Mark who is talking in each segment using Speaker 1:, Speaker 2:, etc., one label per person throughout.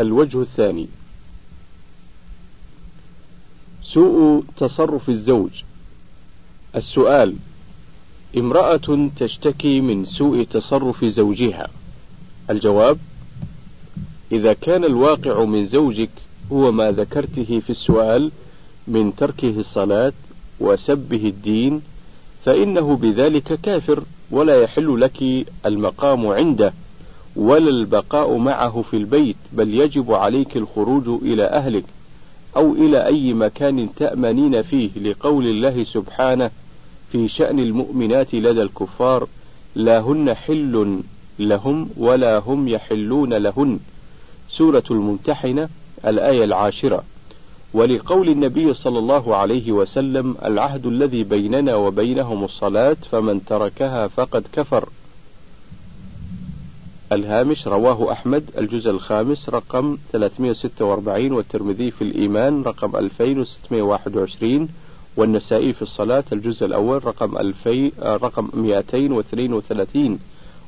Speaker 1: الوجه الثاني. سوء تصرف الزوج. السؤال امرأة تشتكي من سوء تصرف زوجها. الجواب إذا كان الواقع من زوجك هو ما ذكرته في السؤال من تركه الصلاة وسبه الدين فإنه بذلك كافر ولا يحل لك المقام عنده. ولا البقاء معه في البيت بل يجب عليك الخروج إلى أهلك أو إلى أي مكان تأمنين فيه لقول الله سبحانه في شأن المؤمنات لدى الكفار لا هن حل لهم ولا هم يحلون لهن سورة الممتحنة الآية العاشرة. ولقول النبي صلى الله عليه وسلم العهد الذي بيننا وبينهم الصلاة فمن تركها فقد كفر الهامش رواه أحمد الجزء الخامس رقم 346 والترمذي في الإيمان رقم 2621 والنسائي في الصلاة الجزء الأول رقم 2000 رقم 232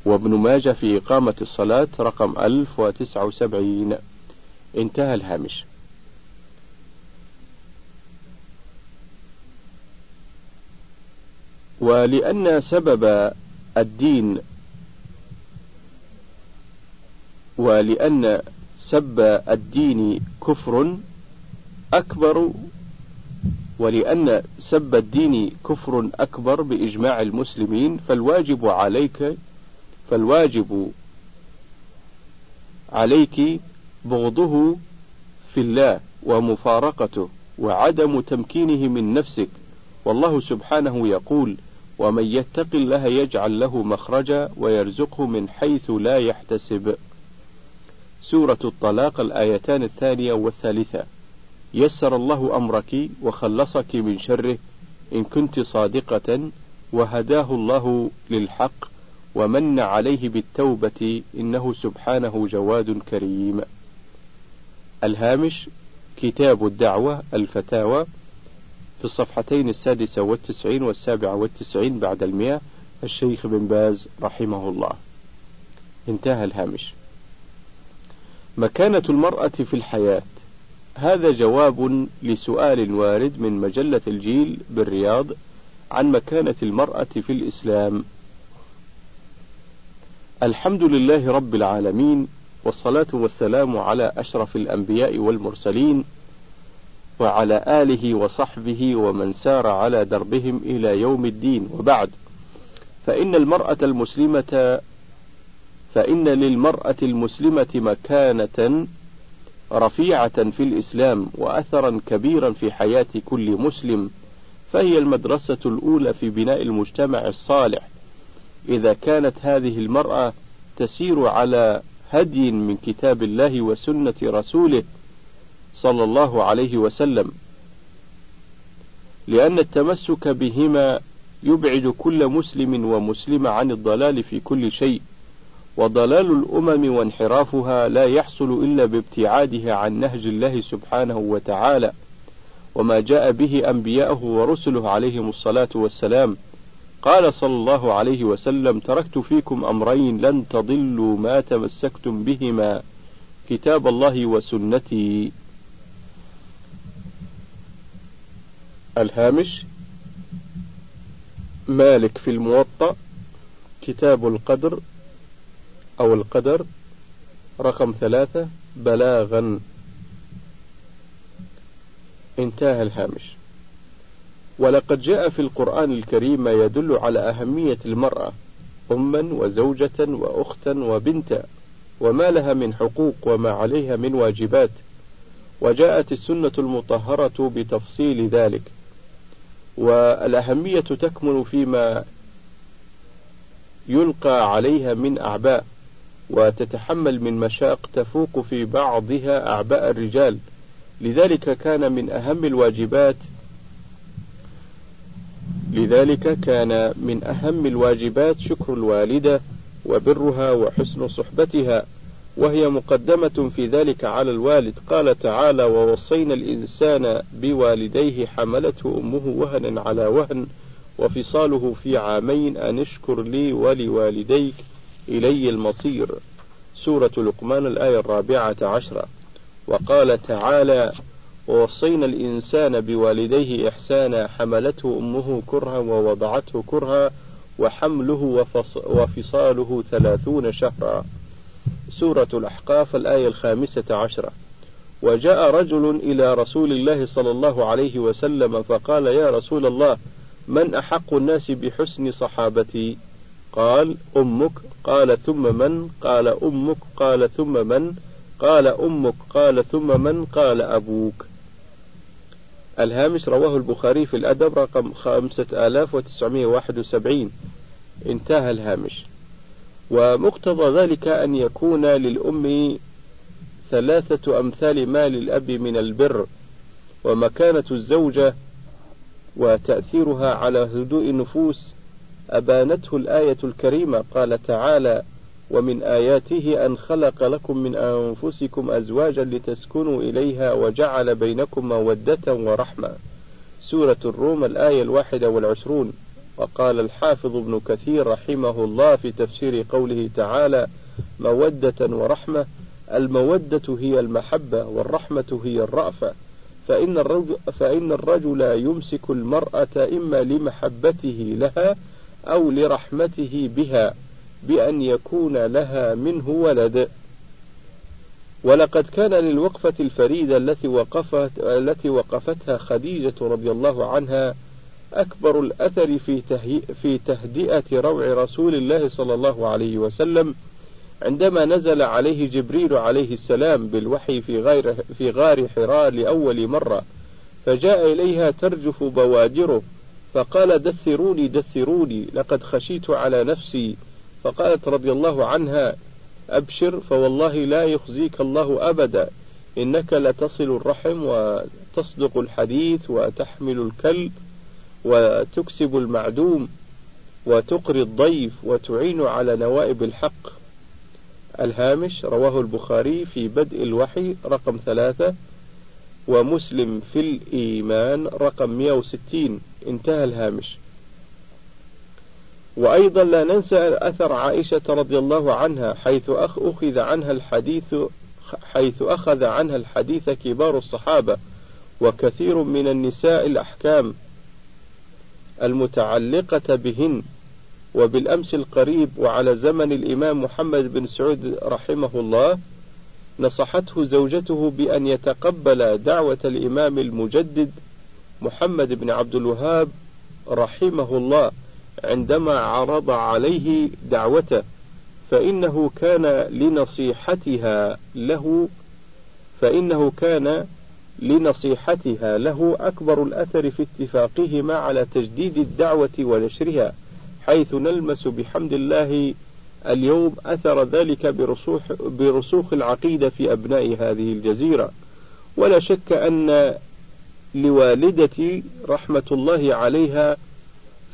Speaker 1: وابن ماجه في إقامة الصلاة رقم 1079 انتهى الهامش. ولأن سبب الدين ولأن سب الدين كفر أكبر ولأن سب الدين كفر أكبر بإجماع المسلمين فالواجب عليك فالواجب عليك بغضه في الله ومفارقته وعدم تمكينه من نفسك. والله سبحانه يقول ومن يتق الله يجعل له مخرجا ويرزقه من حيث لا يحتسب. سورة الطلاق الآيتان الثانية والثالثة يسر الله أمرك وخلصك من شره إن كنت صادقة وهداه الله للحق ومن عليه بالتوبة إنه سبحانه جواد كريم. الهامش كتاب الدعوة الفتاوى في الصفحتين السادسة والتسعين والسابعة والتسعين بعد المئة الشيخ بن باز رحمه الله. انتهى الهامش. مكانة المرأة في الحياة هذا جواب لسؤال وارد من مجلة الجيل بالرياض عن مكانة المرأة في الإسلام. الحمد لله رب العالمين والصلاة والسلام على أشرف الأنبياء والمرسلين وعلى آله وصحبه ومن سار على دربهم إلى يوم الدين وبعد فإن المرأة المسلمة فإن للمرأة المسلمة مكانة رفيعة في الإسلام وأثرا كبيرا في حياة كل مسلم فهي المدرسة الأولى في بناء المجتمع الصالح. إذا كانت هذه المرأة تسير على هدي من كتاب الله وسنة رسوله صلى الله عليه وسلم. لأن التمسك بهما يبعد كل مسلم ومسلمة عن الضلال في كل شيء. وضلال الأمم وانحرافها لا يحصل إلا بابتعادها عن نهج الله سبحانه وتعالى. وما جاء به أنبياءه ورسله عليهم الصلاة والسلام. قال صلى الله عليه وسلم تركت فيكم أمرين لن تضلوا ما تمسكتم بهما. كتاب الله وسنتي. الهامش مالك في الموطأ كتاب القدر أو القدر رقم ثلاثة بلاغا. انتهى الهامش. ولقد جاء في القرآن الكريم ما يدل على أهمية المرأة أما وزوجة وأختا وبنتا وما لها من حقوق وما عليها من واجبات. وجاءت السنة المطهرة بتفصيل ذلك. والأهمية تكمن فيما يلقى عليها من أعباء. وتتحمل من مشاق تفوق في بعضها أعباء الرجال. لذلك كان من أهم الواجبات لذلك كان من أهم الواجبات شكر الوالدة وبرها وحسن صحبتها وهي مقدمة في ذلك على الوالد. قال تعالى ووصينا الإنسان بوالديه حملته أمه وهنا على وهن وفصاله في عامين أن اشكر لي ولوالديك إلي المصير. سورة لقمان الآية الرابعة عشرة. وقال تعالى ووصينا الإنسان بوالديه إحسانا حملته أمه كرها ووضعته كرها وحمله وفصاله ثلاثون شهرا. سورة الأحقاف الآية الخامسة عشرة. وجاء رجل إلى رسول الله صلى الله عليه وسلم فقال يا رسول الله من أحق الناس بحسن صحابتي؟ قال أمك قال ثم من قال أمك قال ثم من قال أمك قال ثم من قال أبوك. الهامش رواه البخاري في الأدب رقم خمسة آلاف وتسعمائة واحد وسبعين. انتهى الهامش. ومقتضى ذلك أن يكون للأم ثلاثة أمثال ما للأب من البر ومكانة الزوجة وتأثيرها على هدوء النفوس أبانته الآية الكريمة قال تعالى ومن آياته أن خلق لكم من أنفسكم أزواجا لتسكنوا إليها وجعل بينكم مودة ورحمة. سورة الروم الآية الواحدة والعشرون. وقال الحافظ ابن كثير رحمه الله في تفسير قوله تعالى مودة ورحمة. المودة هي المحبة والرحمة هي الرأفة. فإن الرجل, فإن الرجل يمسك المرأة إما لمحبته لها أو لرحمته بها بأن يكون لها منه ولد. ولقد كان للوقفة الفريدة التي وقفت التي وقفتها خديجة رضي الله عنها أكبر الأثر في في تهدئة روع رسول الله صلى الله عليه وسلم عندما نزل عليه جبريل عليه السلام بالوحي في غير في غار حراء لأول مرة فجاء إليها ترجف بوادره فقال دثروني دثروني لقد خشيت على نفسي. فقالت رضي الله عنها أبشر فوالله لا يخزيك الله أبدا. إنك لتصل الرحم وتصدق الحديث وتحمل الكل وتكسب المعدوم وتقري الضيف وتعين على نوائب الحق. الهامش رواه البخاري في بدء الوحي رقم ثلاثة ومسلم في الإيمان رقم 160 انتهى الهامش. وأيضا لا ننسى أثر عائشة رضي الله عنها حيث أخ أخذ عنها الحديث حيث أخذ عنها الحديث كبار الصحابة وكثير من النساء الأحكام المتعلقة بهن. وبالأمس القريب وعلى زمن الإمام محمد بن سعود رحمه الله نصحته زوجته بأن يتقبل دعوة الإمام المجدد محمد بن عبد الوهاب رحمه الله عندما عرض عليه دعوته فإنه كان لنصيحتها له فإنه كان لنصيحتها له أكبر الأثر في اتفاقهما على تجديد الدعوة ونشرها حيث نلمس بحمد الله اليوم أثر ذلك برسوخ, برسوخ العقيدة في أبناء هذه الجزيرة. ولا شك أن لوالدتي رحمة الله عليها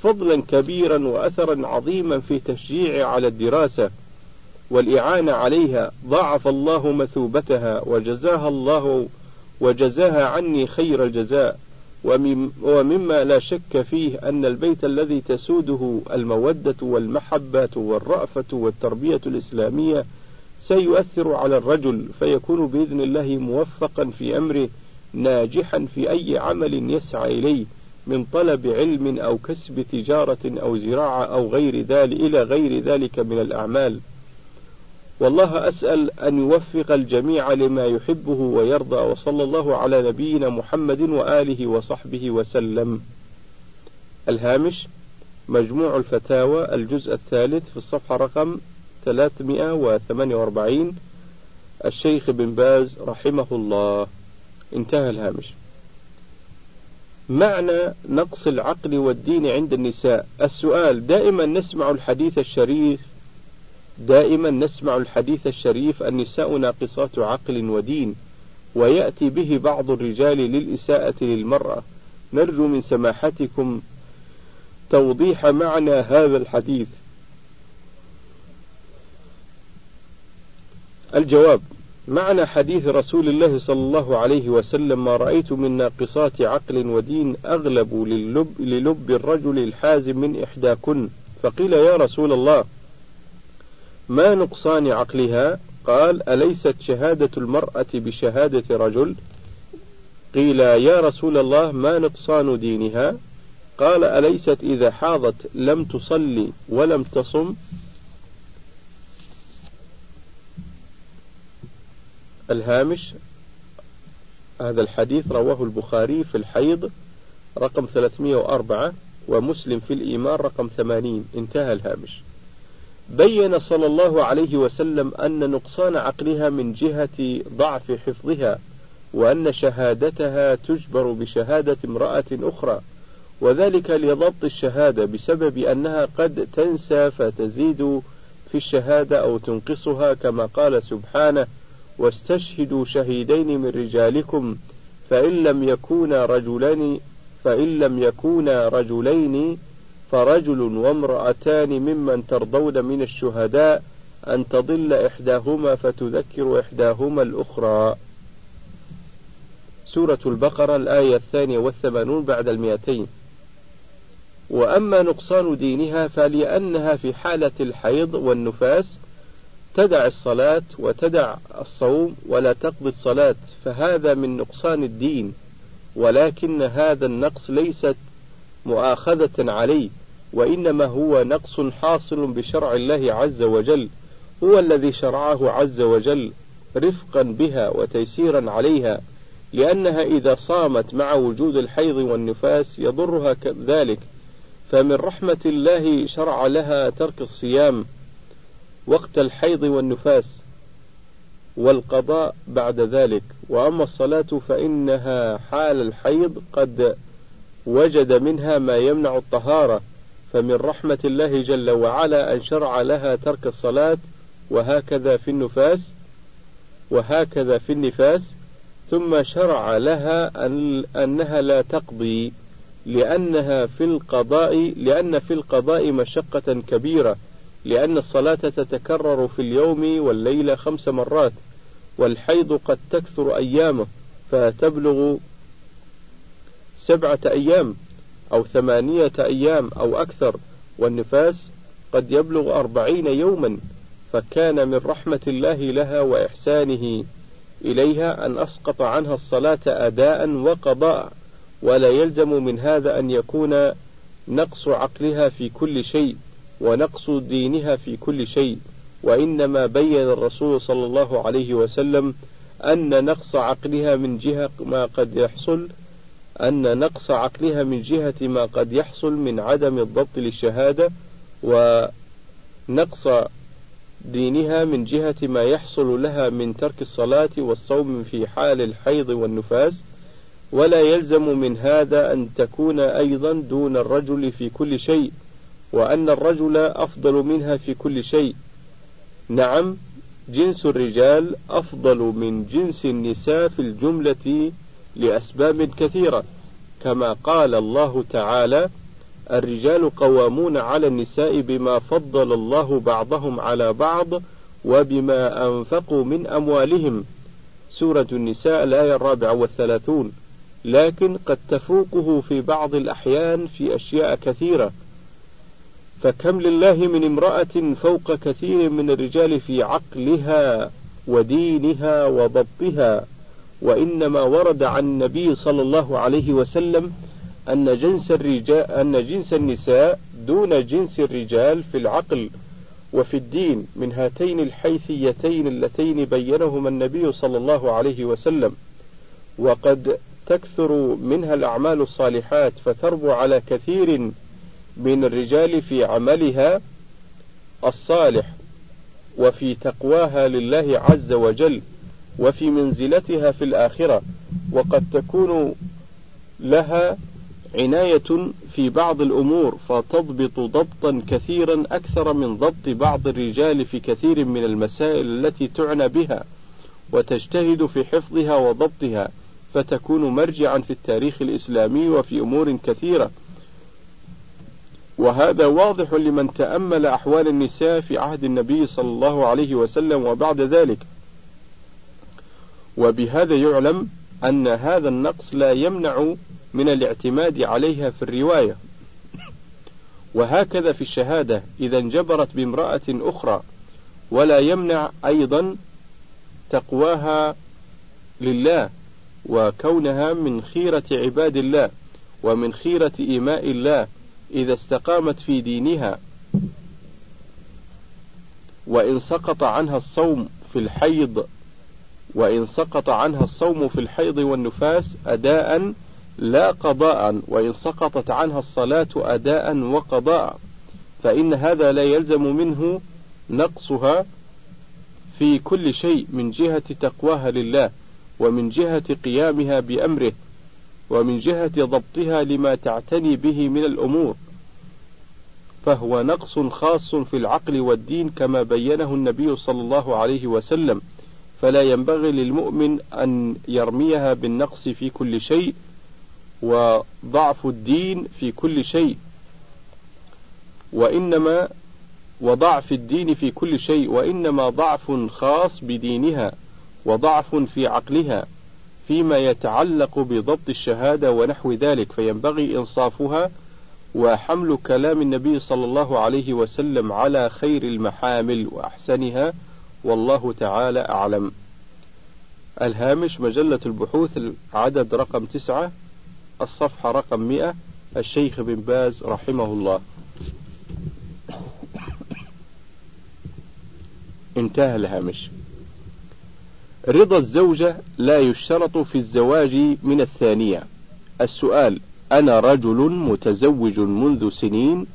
Speaker 1: فضلا كبيرا وأثرا عظيما في تشجيع على الدراسة والإعانة عليها. ضاعف الله مثوبتها وجزاها الله وجزاها عني خير الجزاء. ومما لا شك فيه أن البيت الذي تسوده المودة والمحبة والرأفة والتربية الإسلامية سيؤثر على الرجل فيكون بإذن الله موفقا في أمره ناجحا في أي عمل يسعى إليه من طلب علم أو كسب تجارة أو زراعة أو غير ذلك إلى غير ذلك من الأعمال. والله أسأل أن يوفق الجميع لما يحبه ويرضى وصلى الله على نبينا محمد وآله وصحبه وسلم. الهامش مجموع الفتاوى الجزء الثالث في الصفحة رقم 348 الشيخ بن باز رحمه الله. انتهى الهامش. معنى نقص العقل والدين عند النساء. السؤال دائما نسمع الحديث الشريف دائما نسمع الحديث الشريف النساء ناقصات عقل ودين ويأتي به بعض الرجال للإساءة للمرأة. نرجو من سماحتكم توضيح معنى هذا الحديث. الجواب معنى حديث رسول الله صلى الله عليه وسلم ما رأيت من ناقصات عقل ودين أغلب للب, للب الرجل الحازم من إحداكن فقيل يا رسول الله ما نقصان عقلها؟ قال أليست شهادة المرأة بشهادة رجل؟ قيل يا رسول الله ما نقصان دينها؟ قال أليست إذا حاضت لم تصلي ولم تصم؟ الهامش هذا الحديث رواه البخاري في الحيض رقم 304 ومسلم في الإيمان رقم 80 انتهى الهامش. بين صلى الله عليه وسلم أن نقصان عقلها من جهة ضعف حفظها وأن شهادتها تجبر بشهادة امرأة أخرى وذلك لضبط الشهادة بسبب أنها قد تنسى فتزيد في الشهادة أو تنقصها كما قال سبحانه واستشهدوا شهيدين من رجالكم فإن لم يكونا رجلين فإن لم يكونا رجلين فرجل وامرأتان ممن ترضون من الشهداء أن تضل إحداهما فتذكر إحداهما الأخرى. سورة البقرة الآية الثانية والثمانون بعد المئتين. وأما نقصان دينها فلأنها في حالة الحيض والنفاس تدع الصلاة وتدع الصوم ولا تقضي الصلاة فهذا من نقصان الدين ولكن هذا النقص ليست مؤاخذة عليه. وإنما هو نقص حاصل بشرع الله عز وجل هو الذي شرعه عز وجل رفقا بها وتيسيرا عليها لأنها إذا صامت مع وجود الحيض والنفاس يضرها ذلك فمن رحمة الله شرع لها ترك الصيام وقت الحيض والنفاس والقضاء بعد ذلك. وأما الصلاة فإنها حال الحيض قد وجد منها ما يمنع الطهارة فمن رحمة الله جل وعلا أن شرع لها ترك الصلاة وهكذا في النفاس وهكذا في النفاس ثم شرع لها أن أنها لا تقضي لأنها في القضاء لأن في القضاء مشقة كبيرة لأن الصلاة تتكرر في اليوم والليلة خمس مرات والحيض قد تكثر أيامه فتبلغ سبعة أيام. أو ثمانية أيام أو أكثر والنفاس قد يبلغ أربعين يوما فكان من رحمة الله لها وإحسانه إليها أن أسقط عنها الصلاة أداء وقضاء ولا يلزم من هذا أن يكون نقص عقلها في كل شيء ونقص دينها في كل شيء وإنما بين الرسول صلى الله عليه وسلم أن نقص عقلها من جهة ما قد يحصل أن نقص عقلها من جهة ما قد يحصل من عدم الضبط للشهادة ونقص دينها من جهة ما يحصل لها من ترك الصلاة والصوم في حال الحيض والنفاس. ولا يلزم من هذا أن تكون أيضا دون الرجل في كل شيء وأن الرجل أفضل منها في كل شيء. نعم جنس الرجال أفضل من جنس النساء في الجملة لأسباب كثيرة. كما قال الله تعالى الرجال قوامون على النساء بما فضل الله بعضهم على بعض وبما أنفقوا من أموالهم. سورة النساء الآية الرابعة والثلاثون. لكن قد تفوقه في بعض الأحيان في أشياء كثيرة. فكم لله من امرأة فوق كثير من الرجال في عقلها ودينها وضبطها. وإنما ورد عن النبي صلى الله عليه وسلم أن جنس الرجال أن جنس النساء دون جنس الرجال في العقل وفي الدين من هاتين الحيثيتين اللتين بينهما النبي صلى الله عليه وسلم. وقد تكثر منها الأعمال الصالحات فتربو على كثير من الرجال في عملها الصالح وفي تقواها لله عز وجل. وفي منزلتها في الآخرة وقد تكون لها عناية في بعض الأمور فتضبط ضبطا كثيرا أكثر من ضبط بعض الرجال في كثير من المسائل التي تعنى بها وتجتهد في حفظها وضبطها فتكون مرجعا في التاريخ الإسلامي وفي أمور كثيرة. وهذا واضح لمن تأمل أحوال النساء في عهد النبي صلى الله عليه وسلم وبعد ذلك. وبهذا يعلم أن هذا النقص لا يمنع من الاعتماد عليها في الرواية. وهكذا في الشهادة إذا انجبرت بامرأة أخرى ولا يمنع أيضا تقواها لله وكونها من خيرة عباد الله ومن خيرة إيماء الله إذا استقامت في دينها. وإن سقط عنها الصوم في الحيض وإن سقط عنها الصوم في الحيض والنفاس أداء لا قضاء وإن سقطت عنها الصلاة أداء وقضاء. فإن هذا لا يلزم منه نقصها في كل شيء من جهة تقواها لله ومن جهة قيامها بأمره ومن جهة ضبطها لما تعتني به من الأمور. فهو نقص خاص في العقل والدين كما بينه النبي صلى الله عليه وسلم. فلا ينبغي للمؤمن أن يرميها بالنقص في كل شيء وضعف الدين في كل شيء وإنما وضعف الدين في كل شيء وإنما ضعف خاص بدينها وضعف في عقلها فيما يتعلق بضبط الشهادة ونحو ذلك فينبغي إنصافها وحمل كلام النبي صلى الله عليه وسلم على خير المحامل وأحسنها والله تعالى أعلم. الهامش مجلة البحوث عدد رقم تسعة الصفحة رقم مئة الشيخ بن باز رحمه الله. انتهى الهامش. رضا الزوجة لا يشترط في الزواج من الثانية. السؤال أنا رجل متزوج منذ سنين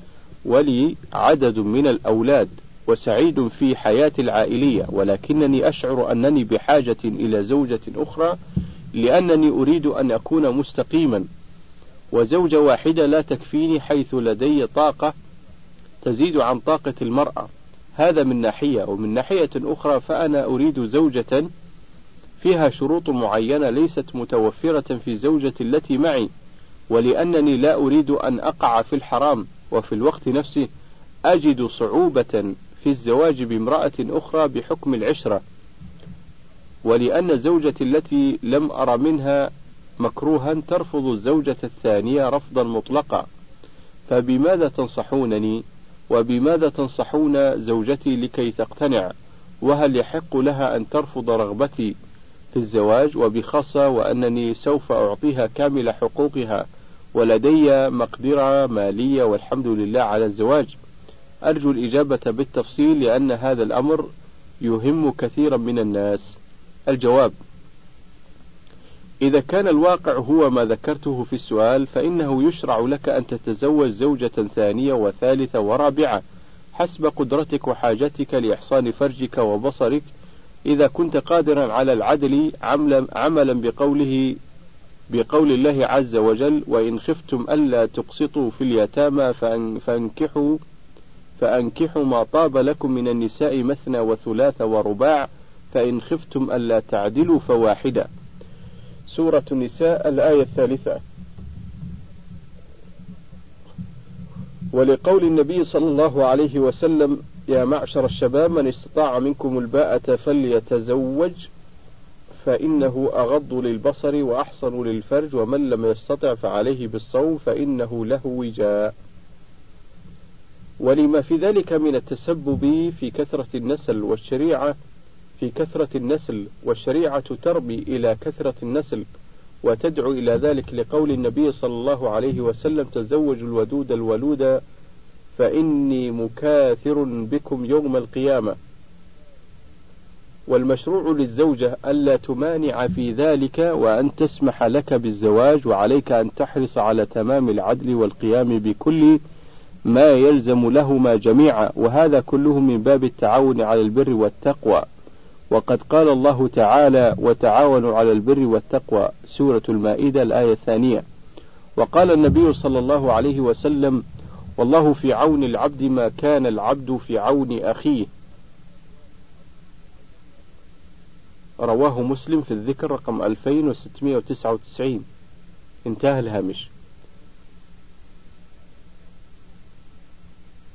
Speaker 1: ولي عدد من الأولاد وسعيد في حياتي العائلية ولكنني أشعر أنني بحاجة إلى زوجة أخرى لأنني أريد أن أكون مستقيما. وزوجة واحدة لا تكفيني حيث لدي طاقة تزيد عن طاقة المرأة. هذا من ناحية ومن ناحية أخرى فأنا أريد زوجة فيها شروط معينة ليست متوفرة في زوجة التي معي ولأنني لا أريد أن أقع في الحرام وفي الوقت نفسه أجد صعوبة في الزواج بامرأة أخرى بحكم العشرة ولأن زوجتي التي لم أر منها مكروها ترفض الزوجة الثانية رفضا مطلقا. فبماذا تنصحونني؟ وبماذا تنصحون زوجتي لكي تقتنع؟ وهل يحق لها أن ترفض رغبتي في الزواج؟ وبخاصة وأنني سوف أعطيها كامل حقوقها ولدي مقدرة مالية والحمد لله على الزواج. أرجو الإجابة بالتفصيل لأن هذا الأمر يهم كثيرا من الناس. الجواب إذا كان الواقع هو ما ذكرته في السؤال فإنه يشرع لك أن تتزوج زوجة ثانية وثالثة ورابعة حسب قدرتك وحاجتك لإحصان فرجك وبصرك إذا كنت قادرا على العدل عملا بقوله بقول الله عز وجل وإن خفتم ألا تقسطوا في اليتامى فأنكحوا فأنكحوا ما طاب لكم من النساء مثنى وثلاث ورباع فإن خفتم ألا تعدلوا فواحدة. سورة النساء الآية الثالثة. ولقول النبي صلى الله عليه وسلم يا معشر الشباب من استطاع منكم الباءة فليتزوج فإنه أغض للبصر وأحصن للفرج ومن لم يستطع فعليه بالصوم فإنه له وجاء. ولما في ذلك من التسبب في كثرة النسل والشريعة في كثرة النسل والشريعة تربي إلى كثرة النسل وتدعو إلى ذلك لقول النبي صلى الله عليه وسلم تزوجوا الودود الولود فإني مكاثر بكم يوم القيامة. والمشروع للزوجة ألا تمانع في ذلك وأن تسمح لك بالزواج وعليك أن تحرص على تمام العدل والقيام بكل ما يلزم لهما جميعا وهذا كله من باب التعاون على البر والتقوى. وقد قال الله تعالى وتعاونوا على البر والتقوى سورة المائدة الآية الثانية. وقال النبي صلى الله عليه وسلم والله في عون العبد ما كان العبد في عون أخيه. رواه مسلم في الذكر رقم 2699 انتهى الهامش.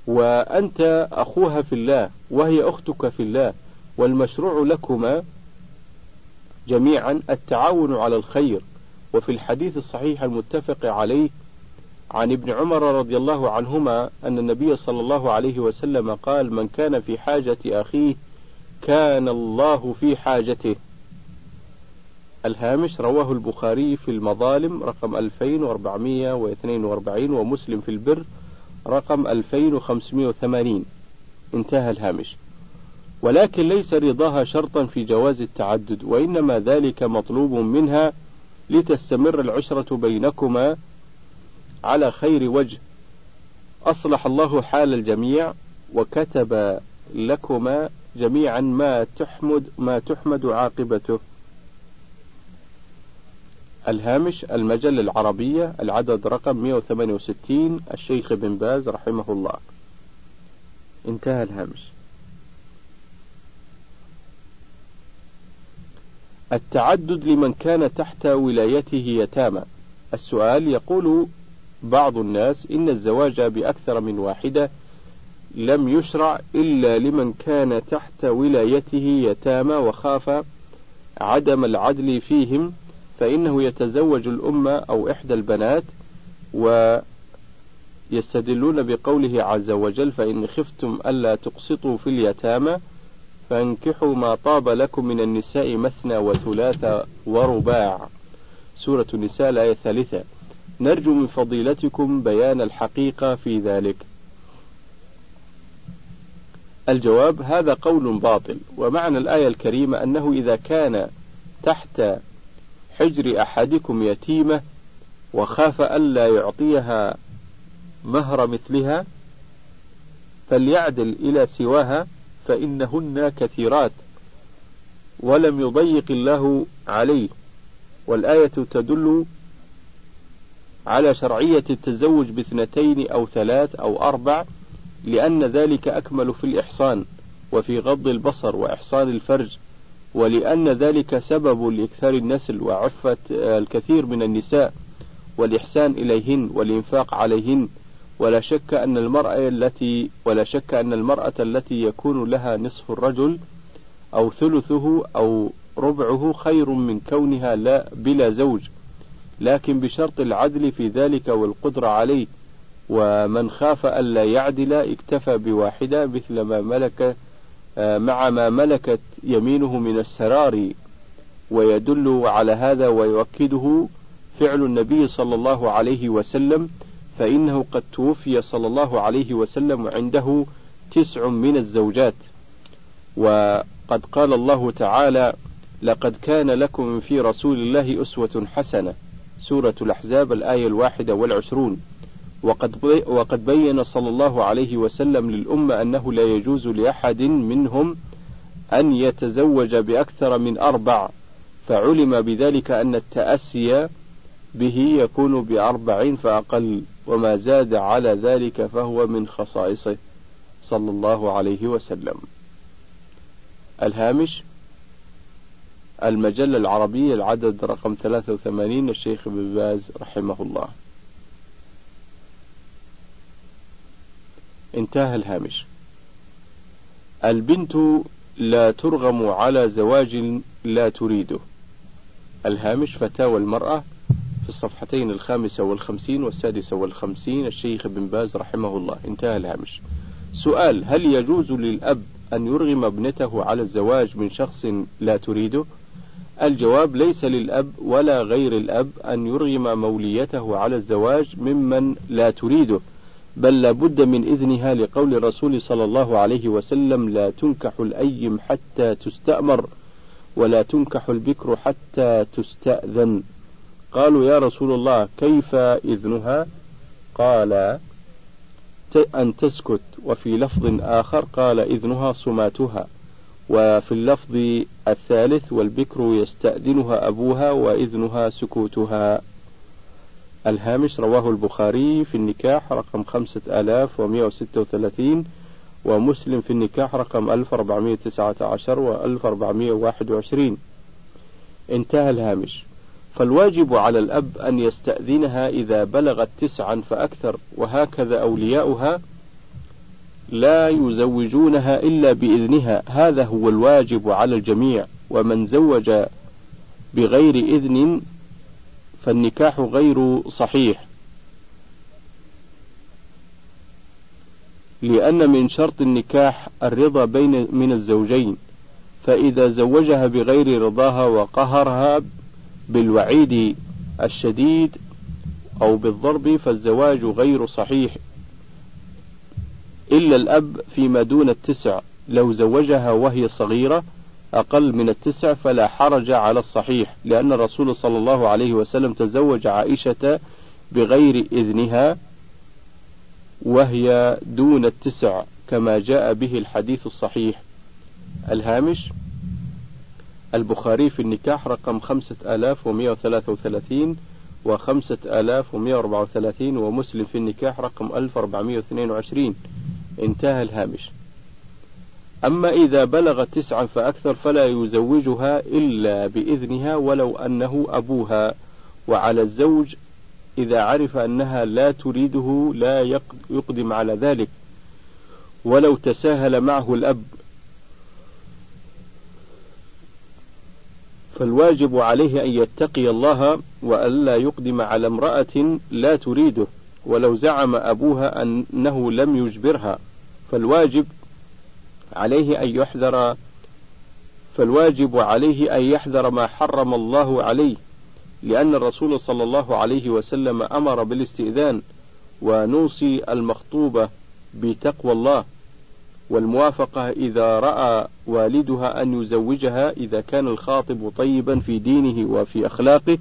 Speaker 1: وأنت أخوها في الله وهي أختك في الله والمشروع لكما جميعا التعاون على الخير. وفي الحديث الصحيح المتفق عليه عن ابن عمر رضي الله عنهما أن النبي صلى الله عليه وسلم قال من كان في حاجة أخيه كان الله في حاجته. الهامش رواه البخاري في المظالم رقم 2442 ومسلم في البر رقم 2580 انتهى الهامش. ولكن ليس رضاها شرطا في جواز التعدد وإنما ذلك مطلوب منها لتستمر العشرة بينكما على خير وجه. أصلح الله حال الجميع وكتب لكما جميعا ما تحمد ما تحمد عاقبته. الهامش المجلة العربية العدد رقم 168 الشيخ بن باز رحمه الله. انتهى الهامش. التعدد لمن كان تحت ولايته يتامى. السؤال يقول بعض الناس إن الزواج بأكثر من واحدة لم يشرع إلا لمن كان تحت ولايته يتامى وخاف عدم العدل فيهم فإنه يتزوج الأم أو إحدى البنات ويستدلون بقوله عز وجل فإن خفتم ألا تقسطوا في اليتامى فانكحوا ما طاب لكم من النساء مثنى وثلاث ورباع. سورة النساء الآية الثالثة. نرجو من فضيلتكم بيان الحقيقة في ذلك. الجواب هذا قول باطل ومعنى الآية الكريمة أنه إذا كان تحت حجر أحدكم يتيمة وخاف ألا يعطيها مهر مثلها فليعدل إلى سواها فإنهن كثيرات ولم يضيق الله عليه والآية تدل على شرعية التزوج باثنتين أو ثلاث أو أربع لأن ذلك أكمل في الإحصان وفي غض البصر وإحصان الفرج ولأن ذلك سبب لإكثار النسل وعفة الكثير من النساء والإحسان إليهن والإنفاق عليهن. ولا شك أن المرأة التي ولا شك أن المرأة التي يكون لها نصف الرجل أو ثلثه أو ربعه خير من كونها لا بلا زوج. لكن بشرط العدل في ذلك والقدرة عليه. ومن خاف ألا يعدل اكتفى بواحدة مثل ما ملك آه، مع ما ملكت يمينه من السرار ويدل على هذا ويؤكده فعل النبي صلى الله عليه وسلم فإنه قد توفي صلى الله عليه وسلم وعنده تسع من الزوجات. وقد قال الله تعالى لقد كان لكم في رسول الله أسوة حسنة. سورة الأحزاب الآية الواحدة والعشرون. وقد وقد بين صلى الله عليه وسلم للأمة أنه لا يجوز لأحد منهم أن يتزوج بأكثر من أربع فعلم بذلك أن التأسي به يكون بأربع فأقل وما زاد على ذلك فهو من خصائصه صلى الله عليه وسلم. الهامش المجلة العربية العدد رقم 83 الشيخ ابن باز رحمه الله. انتهى الهامش. البنت لا ترغم على زواج لا تريده. الهامش فتاوى المرأة في الصفحتين الخامسة والخمسين والسادسة والخمسين الشيخ ابن باز رحمه الله. انتهى الهامش. سؤال هل يجوز للأب أن يرغم ابنته على الزواج من شخص لا تريده؟ الجواب ليس للأب ولا غير الأب أن يرغم موليته على الزواج ممن لا تريده. بل لابد من إذنها لقول الرسول صلى الله عليه وسلم لا تنكح الأيم حتى تستأمر ولا تنكح البكر حتى تستأذن. قالوا يا رسول الله كيف إذنها؟ قال أن تسكت. وفي لفظ آخر قال إذنها صماتها. وفي اللفظ الثالث والبكر يستأذنها أبوها وإذنها سكوتها. الهامش رواه البخاري في النكاح رقم خمسة آلاف ومئة وستة وثلاثين ومسلم في النكاح رقم ألف أربعمائة تسعة عشر وألف أربعمائة واحد وعشرين. انتهى الهامش. فالواجب على الأب أن يستأذنها إذا بلغت تسعا فأكثر وهكذا أولياؤها لا يزوجونها إلا بإذنها. هذا هو الواجب على الجميع ومن زوج بغير إذن فالنكاح غير صحيح. لأن من شرط النكاح الرضا بين من الزوجين فإذا زوجها بغير رضاها وقهرها بالوعيد الشديد أو بالضرب فالزواج غير صحيح. إلا الأب فيما دون التسع لو زوجها وهي صغيرة أقل من التسع فلا حرج على الصحيح لأن الرسول صلى الله عليه وسلم تزوج عائشة بغير إذنها وهي دون التسع كما جاء به الحديث الصحيح. الهامش البخاري في النكاح رقم خمسة آلاف ومئة وثلاثة وثلاثين وخمسة آلاف ومئة وأربعة وثلاثين ومسلم في النكاح رقم ألف وأربعمائة واثنين وعشرين. انتهى الهامش. أما إذا بلغت تسعا فأكثر فلا يزوجها إلا بإذنها ولو أنه أبوها. وعلى الزوج إذا عرف أنها لا تريده لا يقدم على ذلك. ولو تساهل معه الأب. فالواجب عليه أن يتقي الله وألا يقدم على امرأة لا تريده. ولو زعم أبوها أنه لم يجبرها. فالواجب عليه أن يحذر فالواجب عليه أن يحذر ما حرم الله عليه لأن الرسول صلى الله عليه وسلم أمر بالاستئذان ونوصي المخطوبة بتقوى الله والموافقة إذا رأى والدها أن يزوجها إذا كان الخاطب طيبا في دينه وفي أخلاقه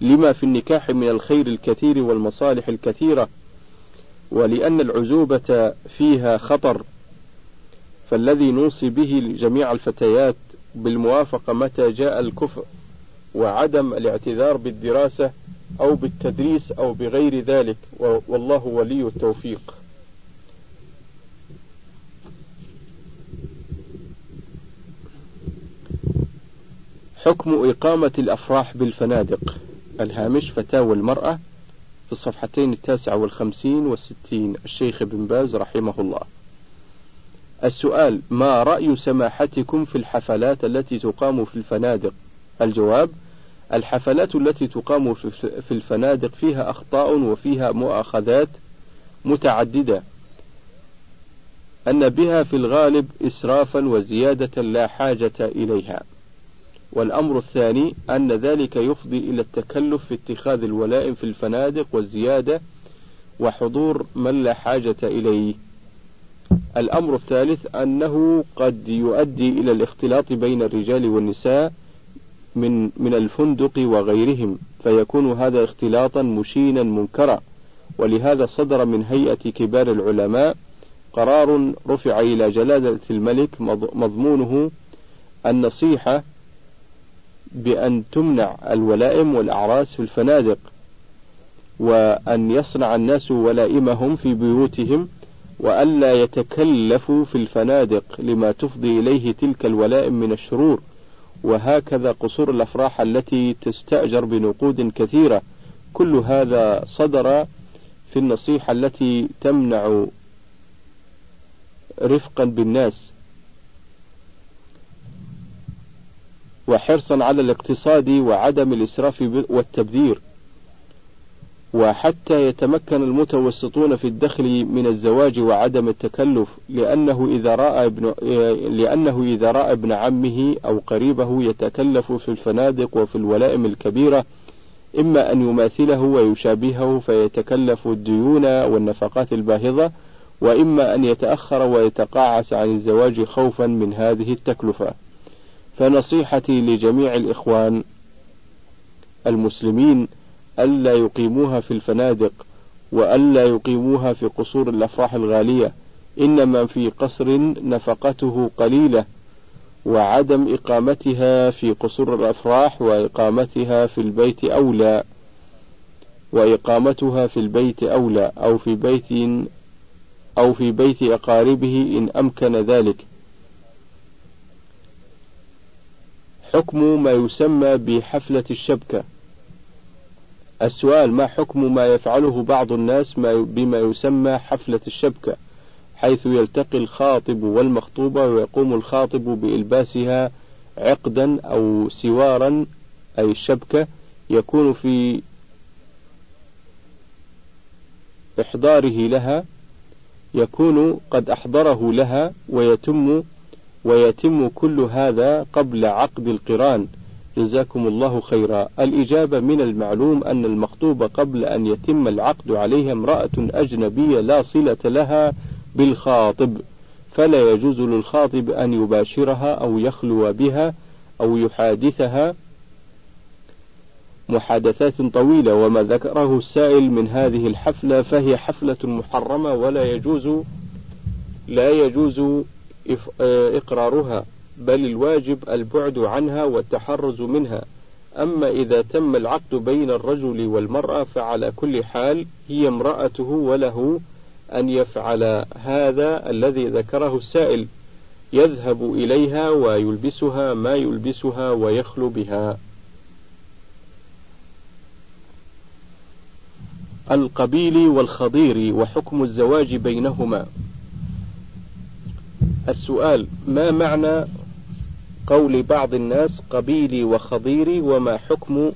Speaker 1: لما في النكاح من الخير الكثير والمصالح الكثيرة ولأن العزوبة فيها خطر فالذي نوصي به جميع الفتيات بالموافقة متى جاء الكفر وعدم الاعتذار بالدراسة أو بالتدريس أو بغير ذلك والله ولي التوفيق. حكم إقامة الأفراح بالفنادق. الهامش فتاوى المرأة في الصفحتين التاسعة والخمسين والستين. الشيخ ابن باز رحمه الله. السؤال ما رأي سماحتكم في الحفلات التي تقام في الفنادق؟ الجواب الحفلات التي تقام في الفنادق فيها أخطاء وفيها مؤاخذات متعددة. أن بها في الغالب إسرافا وزيادة لا حاجة إليها. والأمر الثاني أن ذلك يفضي إلى التكلف في اتخاذ الولائم في الفنادق والزيادة وحضور من لا حاجة إليه. الأمر الثالث أنه قد يؤدي إلى الاختلاط بين الرجال والنساء من من الفندق وغيرهم فيكون هذا اختلاطا مشينا منكرا. ولهذا صدر من هيئة كبار العلماء قرار رفع إلى جلالة الملك مضمونه النصيحة بأن تمنع الولائم والأعراس في الفنادق وأن يصنع الناس ولائمهم في بيوتهم وألا يتكلفوا في الفنادق لما تفضي إليه تلك الولائم من الشرور وهكذا قصور الأفراح التي تستأجر بنقود كثيرة. كل هذا صدر في النصيحة التي تمنع رفقا بالناس. وحرصا على الاقتصاد وعدم الإسراف والتبذير. وحتى يتمكن المتوسطون في الدخل من الزواج وعدم التكلف لأنه إذا رأى ابن لأنه إذا رأى ابن عمه أو قريبه يتكلف في الفنادق وفي الولائم الكبيرة إما أن يماثله ويشابهه فيتكلف الديون والنفقات الباهظة وإما أن يتأخر ويتقاعس عن الزواج خوفا من هذه التكلفة. فنصيحتي لجميع الإخوان المسلمين ألا يقيموها في الفنادق وألا يقيموها في قصور الأفراح الغالية إنما في قصر نفقته قليلة وعدم إقامتها في قصور الأفراح وإقامتها في البيت أولى وإقامتها في البيت أولى أو في بيت أو في بيت أقاربه إن أمكن ذلك. حكم ما يسمى بحفلة الشبكة. السؤال ما حكم ما يفعله بعض الناس ما بما يسمى حفلة الشبكة حيث يلتقي الخاطب والمخطوبة ويقوم الخاطب بإلباسها عقدا أو سوارا أي الشبكة يكون في إحضاره لها يكون قد أحضره لها ويتم ويتم كل هذا قبل عقد القران. جزاكم الله خيرا. الإجابة من المعلوم أن المخطوبة قبل أن يتم العقد عليها امرأة أجنبية لا صلة لها بالخاطب فلا يجوز للخاطب أن يباشرها أو يخلو بها أو يحادثها. محادثات طويلة وما ذكره السائل من هذه الحفلة فهي حفلة محرمة ولا يجوز لا يجوز إقرارها. بل الواجب البعد عنها والتحرز منها. أما إذا تم العقد بين الرجل والمرأة فعلى كل حال هي امرأته وله أن يفعل هذا الذي ذكره السائل. يذهب إليها ويلبسها ما يلبسها ويخلو بها. القبيل والخضير وحكم الزواج بينهما. السؤال ما معنى قول بعض الناس قبيلي وخضيري وما حكم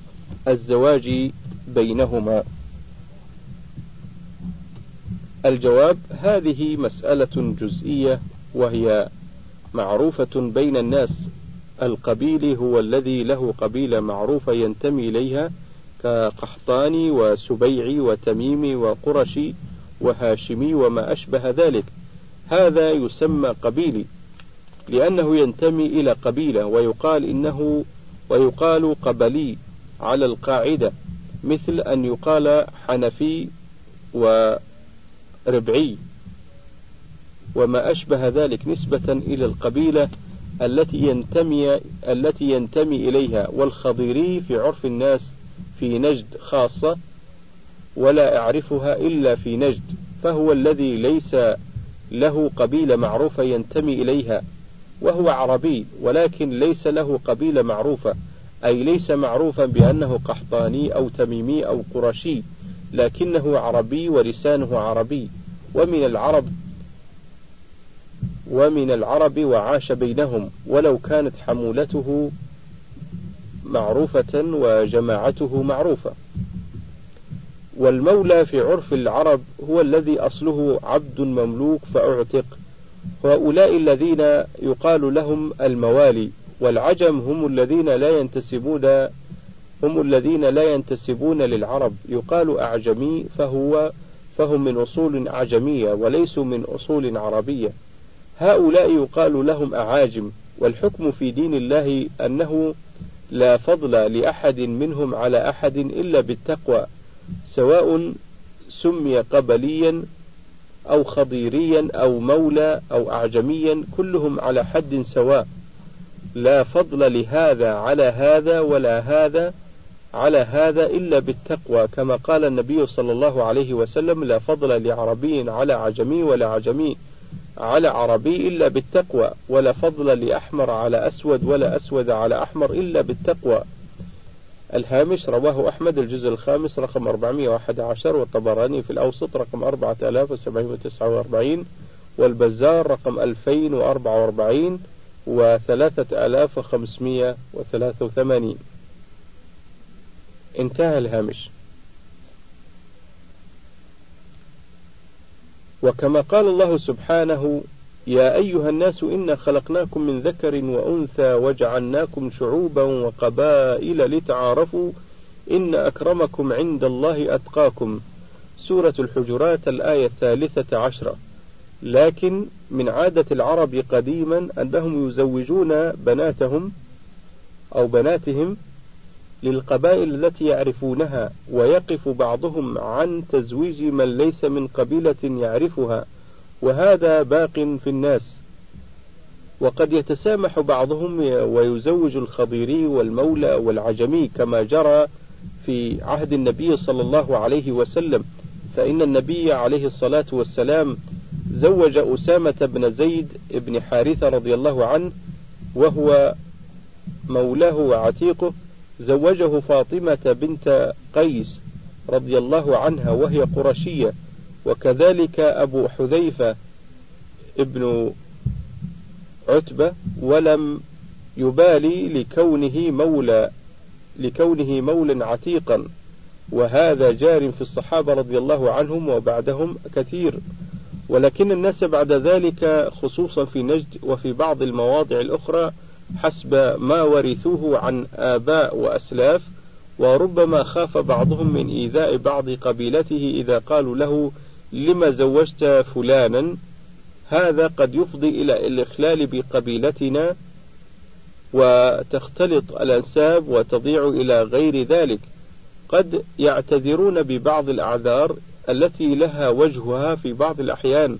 Speaker 1: الزواج بينهما. الجواب هذه مسألة جزئية وهي معروفة بين الناس. القبيل هو الذي له قبيلة معروفة ينتمي إليها كقحطاني وسبيعي وتميمي وقرشي وهاشمي وما أشبه ذلك. هذا يسمى قبيلي. لأنه ينتمي إلى قبيلة ويقال إنه ويقال قبلي على القاعدة مثل أن يقال حنفي وربعي. وما أشبه ذلك نسبة إلى القبيلة التي ينتمي التي ينتمي إليها والخضيري في عرف الناس في نجد خاصة ولا أعرفها إلا في نجد فهو الذي ليس له قبيلة معروفة ينتمي إليها. وهو عربي ولكن ليس له قبيلة معروفة أي ليس معروفا بأنه قحطاني أو تميمي أو قرشي لكنه عربي ولسانه عربي ومن العرب ومن العرب وعاش بينهم ولو كانت حمولته معروفة وجماعته معروفة. والمولى في عرف العرب هو الذي أصله عبد مملوك فأعتق. هؤلاء الذين يقال لهم الموالي والعجم هم الذين لا ينتسبون هم الذين لا ينتسبون للعرب. يقال أعجمي فهو فهم من أصول أعجمية وليسوا من أصول عربية. هؤلاء يقال لهم أعاجم والحكم في دين الله أنه لا فضل لأحد منهم على أحد إلا بالتقوى سواء سمي قبليا أو خضيريا أو مولى أو أعجميا كلهم على حد سواء. لا فضل لهذا على هذا ولا هذا على هذا إلا بالتقوى. كما قال النبي صلى الله عليه وسلم لا فضل لعربي على عجمي ولا عجمي على عربي إلا بالتقوى ولا فضل لأحمر على أسود ولا أسود على أحمر إلا بالتقوى. الهامش رواه أحمد الجزء الخامس رقم 411 والطبراني في الأوسط رقم 4749 والبزار رقم 2044 و 3583 انتهى الهامش. وكما قال الله سبحانه يا أيها الناس إنا خلقناكم من ذكر وأنثى وجعلناكم شعوبا وقبائل لتعارفوا إن أكرمكم عند الله أتقاكم. سورة الحجرات الآية الثالثة عشرة. لكن من عادة العرب قديما أنهم يزوجون بناتهم أو بناتهم للقبائل التي يعرفونها ويقف بعضهم عن تزويج من ليس من قبيلة يعرفها. وهذا باق في الناس. وقد يتسامح بعضهم ويزوج الخضيري والمولى والعجمي كما جرى في عهد النبي صلى الله عليه وسلم فإن النبي عليه الصلاة والسلام زوج أسامة بن زيد بن حارثة رضي الله عنه وهو مولاه وعتيقه زوجه فاطمة بنت قيس رضي الله عنها وهي قرشية. وكذلك أبو حذيفة ابن عتبة ولم يبالي لكونه مولى لكونه مولا عتيقا. وهذا جار في الصحابة رضي الله عنهم وبعدهم كثير. ولكن الناس بعد ذلك خصوصا في نجد وفي بعض المواضع الأخرى حسب ما ورثوه عن آباء وأسلاف وربما خاف بعضهم من إيذاء بعض قبيلته إذا قالوا له لما زوجت فلانا؟ هذا قد يفضي إلى الإخلال بقبيلتنا وتختلط الأنساب وتضيع إلى غير ذلك. قد يعتذرون ببعض الأعذار التي لها وجهها في بعض الأحيان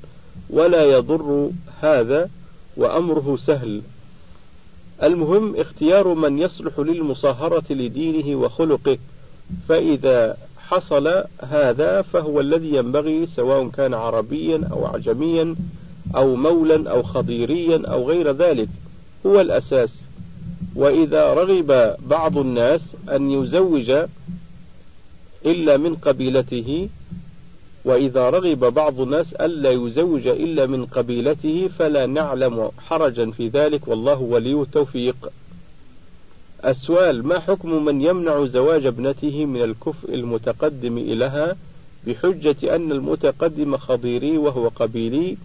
Speaker 1: ولا يضر هذا وأمره سهل. المهم اختيار من يصلح للمصاهرة لدينه وخلقه فإذا حصل هذا فهو الذي ينبغي سواء كان عربيا أو عجميا أو مولا أو خضيريا أو غير ذلك. هو الأساس. وإذا رغب بعض الناس أن يزوج إلا من قبيلته وإذا رغب بعض الناس ألا يزوج إلا من قبيلته فلا نعلم حرجا في ذلك. والله ولي التوفيق. السؤال ما حكم من يمنع زواج ابنته من الكفء المتقدم إليها بحجة أن المتقدم خضيري وهو قبيلي؟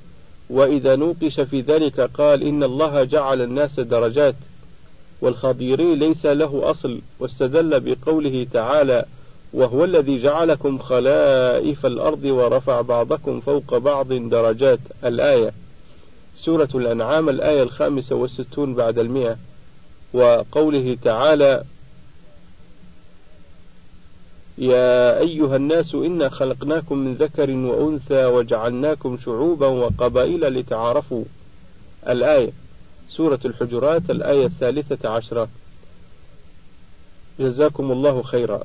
Speaker 1: وإذا نوقش في ذلك قال إن الله جعل الناس درجات والخضيري ليس له أصل واستدل بقوله تعالى وهو الذي جعلكم خلائف الأرض ورفع بعضكم فوق بعض درجات. الآية سورة الأنعام الآية الخامسة والستون بعد المئة. وقوله تعالى يا أيها الناس إنا خلقناكم من ذكر وأنثى وجعلناكم شعوبا وقبائل لتعارفوا. الآية سورة الحجرات الآية الثالثة عشرة. جزاكم الله خيرا.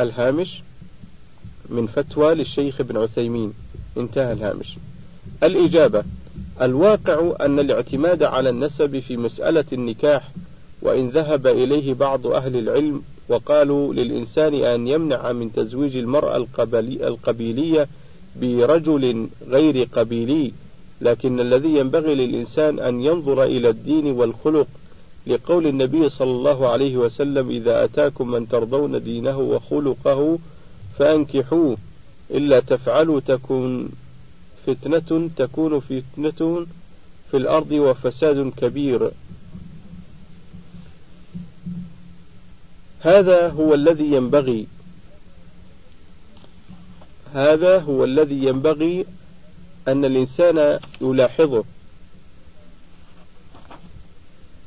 Speaker 1: الهامش من فتوى للشيخ ابن عثيمين. انتهى الهامش. الإجابة الواقع أن الاعتماد على النسب في مسألة النكاح وإن ذهب إليه بعض أهل العلم وقالوا للإنسان أن يمنع من تزويج المرأة القبيلية برجل غير قبيلي لكن الذي ينبغي للإنسان أن ينظر إلى الدين والخلق لقول النبي صلى الله عليه وسلم إذا أتاكم من ترضون دينه وخلقه فأنكحوه إلا تفعلوا تكون فتنة تكون فتنة في الأرض وفساد كبير. هذا هو الذي ينبغي. هذا هو الذي ينبغي أن الإنسان يلاحظه.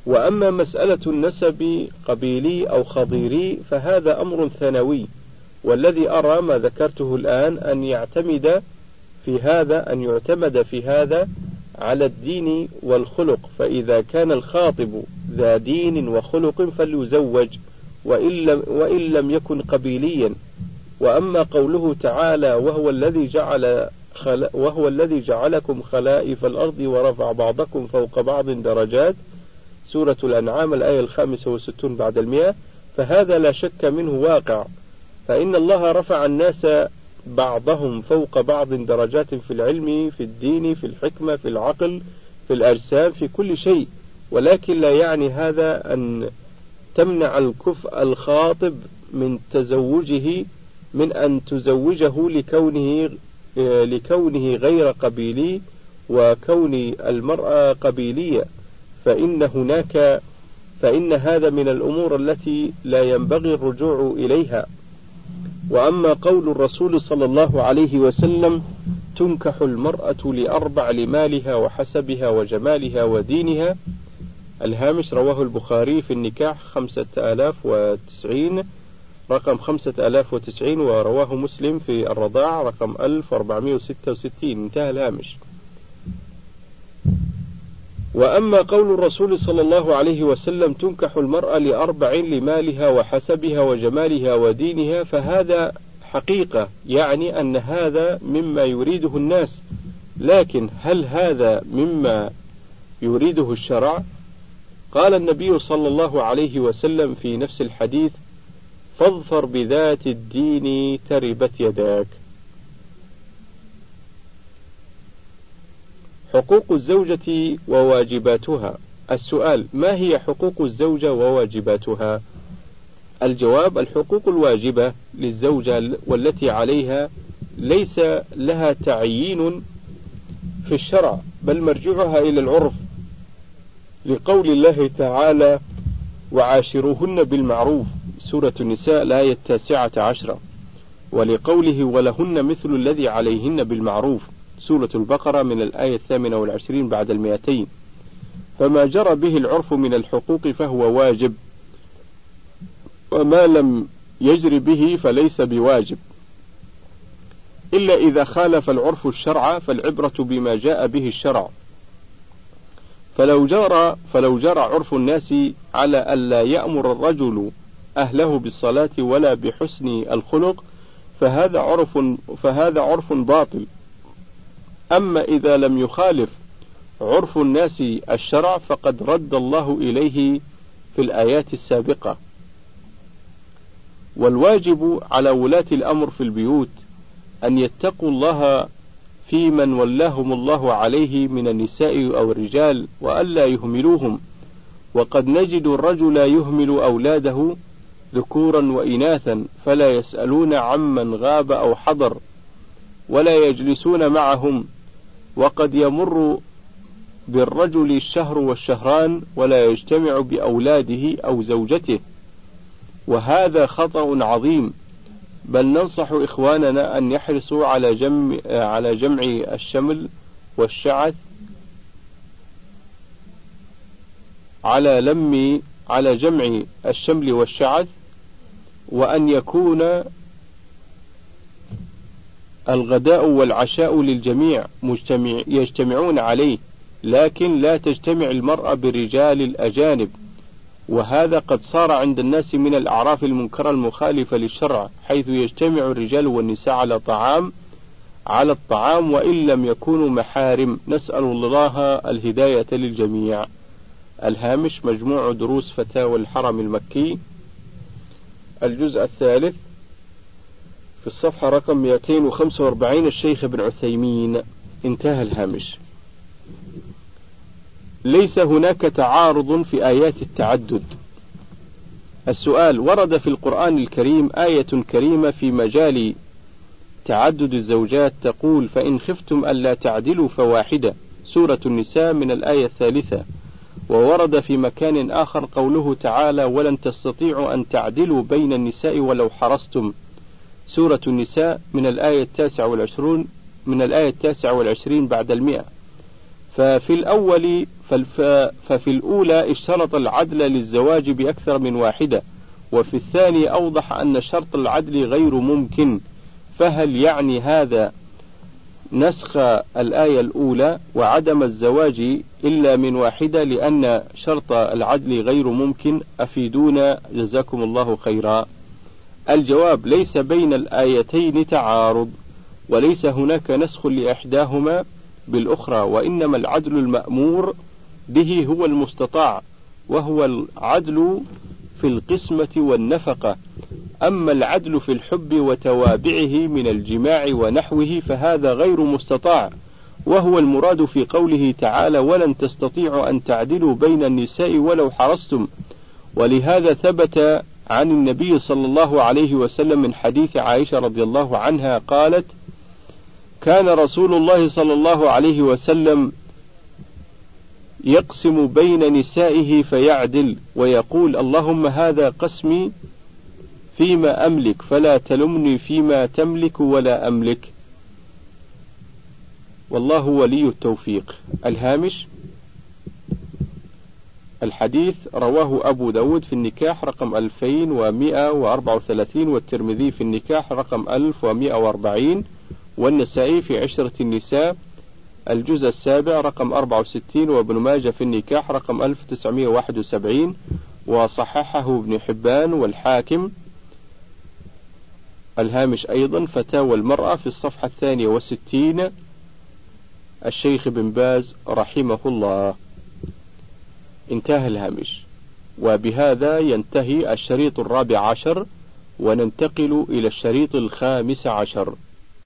Speaker 1: وأما مسألة النسب قبيلي أو خضيري فهذا أمر ثانوي والذي أرى ما ذكرته الآن أن يعتمد في هذا أن يعتمد في هذا على الدين والخلق. فإذا كان الخاطب ذا دين وخلق فليزوج وإن لم, وإن لم يكن قبيليا. وأما قوله تعالى وهو الذي جعل خل وهو الذي جعلكم خلائف الأرض ورفع بعضكم فوق بعض درجات سورة الأنعام الآية الخامسة والستون بعد المئة. فهذا لا شك منه واقع. فإن الله رفع الناس بعضهم فوق بعض درجات في العلم في الدين في الحكمة في العقل في الأجسام في كل شيء. ولكن لا يعني هذا أن تمنع الكفء الخاطب من تزوجه من أن تزوجه لكونه لكونه غير قبيلي وكون المرأة قبيلية. فإن هناك فإن هذا من الأمور التي لا ينبغي الرجوع إليها. وأما قول الرسول صلى الله عليه وسلم تنكح المرأة لأربع لمالها وحسبها وجمالها ودينها. الهامش رواه البخاري في النكاح خمسة آلاف وتسعين رقم خمسة آلاف وتسعين ورواه مسلم في الرضاع رقم ألف وأربعمائة وستة وستين. انتهى الهامش. وأما قول الرسول صلى الله عليه وسلم تنكح المرأة لأربع لمالها وحسبها وجمالها ودينها فهذا حقيقة يعني أن هذا مما يريده الناس. لكن هل هذا مما يريده الشرع؟ قال النبي صلى الله عليه وسلم في نفس الحديث فاظفر بذات الدين تربت يداك. حقوق الزوجة وواجباتها. السؤال ما هي حقوق الزوجة وواجباتها؟ الجواب الحقوق الواجبة للزوجة والتي عليها ليس لها تعيين في الشرع بل مرجعها إلى العرف لقول الله تعالى وعاشروهن بالمعروف. سورة النساء الآية التاسعة عشرة. ولقوله ولهن مثل الذي عليهن بالمعروف. سورة البقرة من الآية الثامنة والعشرين بعد المئتين. فما جرى به العرف من الحقوق فهو واجب وما لم يجر به فليس بواجب. إلا إذا خالف العرف الشرع فالعبرة بما جاء به الشرع. فلو جرى فلو جرى عرف الناس على ألا يأمر الرجل أهله بالصلاة ولا بحسن الخلق فهذا عرف فهذا عرف باطل. أما إذا لم يخالف عرف الناس الشرع فقد رد الله إليه في الآيات السابقة. والواجب على ولاة الأمر في البيوت أن يتقوا الله في من ولاهم الله عليه من النساء أو الرجال وألا يهملوهم. وقد نجد الرجل يهمل أولاده ذكورا وإناثا فلا يسألون عمن غاب أو حضر ولا يجلسون معهم وقد يمر بالرجل الشهر والشهران ولا يجتمع بأولاده أو زوجته. وهذا خطأ عظيم. بل ننصح إخواننا أن يحرصوا على جمع على جمع الشمل والشعث على لم على جمع الشمل والشعث وأن يكون الغداء والعشاء للجميع مجتمع يجتمعون عليه لكن لا تجتمع المرأة بالرجال الأجانب. وهذا قد صار عند الناس من الأعراف المنكرة المخالفة للشرع حيث يجتمع الرجال والنساء على طعام على الطعام وإن لم يكونوا محارم. نسأل الله الهداية للجميع. الهامش مجموع دروس فتاوى الحرم المكي. الجزء الثالث في الصفحة رقم 245 الشيخ ابن عثيمين. انتهى الهامش. ليس هناك تعارض في آيات التعدد. السؤال ورد في القرآن الكريم آية كريمة في مجال تعدد الزوجات تقول فإن خفتم ألا تعدلوا فواحدة. سورة النساء من الآية الثالثة. وورد في مكان آخر قوله تعالى ولن تستطيعوا أن تعدلوا بين النساء ولو حرصتم. سورة النساء من الآية التاسعة والعشرون من الآية التاسعة والعشرين بعد المئة. ففي الأول ففي الأولى اشترط العدل للزواج بأكثر من واحدة وفي الثاني أوضح أن شرط العدل غير ممكن. فهل يعني هذا نسخ الآية الأولى وعدم الزواج إلا من واحدة لأن شرط العدل غير ممكن؟ أفيدونا. جزاكم الله خيرا. الجواب ليس بين الآيتين تعارض وليس هناك نسخ لإحداهما بالأخرى وإنما العدل المأمور به هو المستطاع وهو العدل في القسمة والنفقة. أما العدل في الحب وتوابعه من الجماع ونحوه فهذا غير مستطاع وهو المراد في قوله تعالى ولن تستطيعوا أن تعدلوا بين النساء ولو حرصتم ولهذا ثبت عن النبي صلى الله عليه وسلم من حديث عائشة رضي الله عنها قالت كان رسول الله صلى الله عليه وسلم يقسم بين نسائه فيعدل ويقول اللهم هذا قسمي فيما أملك فلا تلمني فيما تملك ولا أملك. والله ولي التوفيق. الهامش الحديث رواه أبو داود في النكاح رقم 2134 والترمذي في النكاح رقم 1140 والنسائي في عشرة النساء. الجزء السابع رقم 64 وابن ماجه في النكاح رقم 1971 وصححه ابن حبان والحاكم. الهامش أيضا فتاوى المرأة في الصفحة الثانية والستين الشيخ بن باز رحمه الله. انتهى الهامش. وبهذا ينتهي الشريط الرابع عشر وننتقل إلى الشريط الخامس عشر.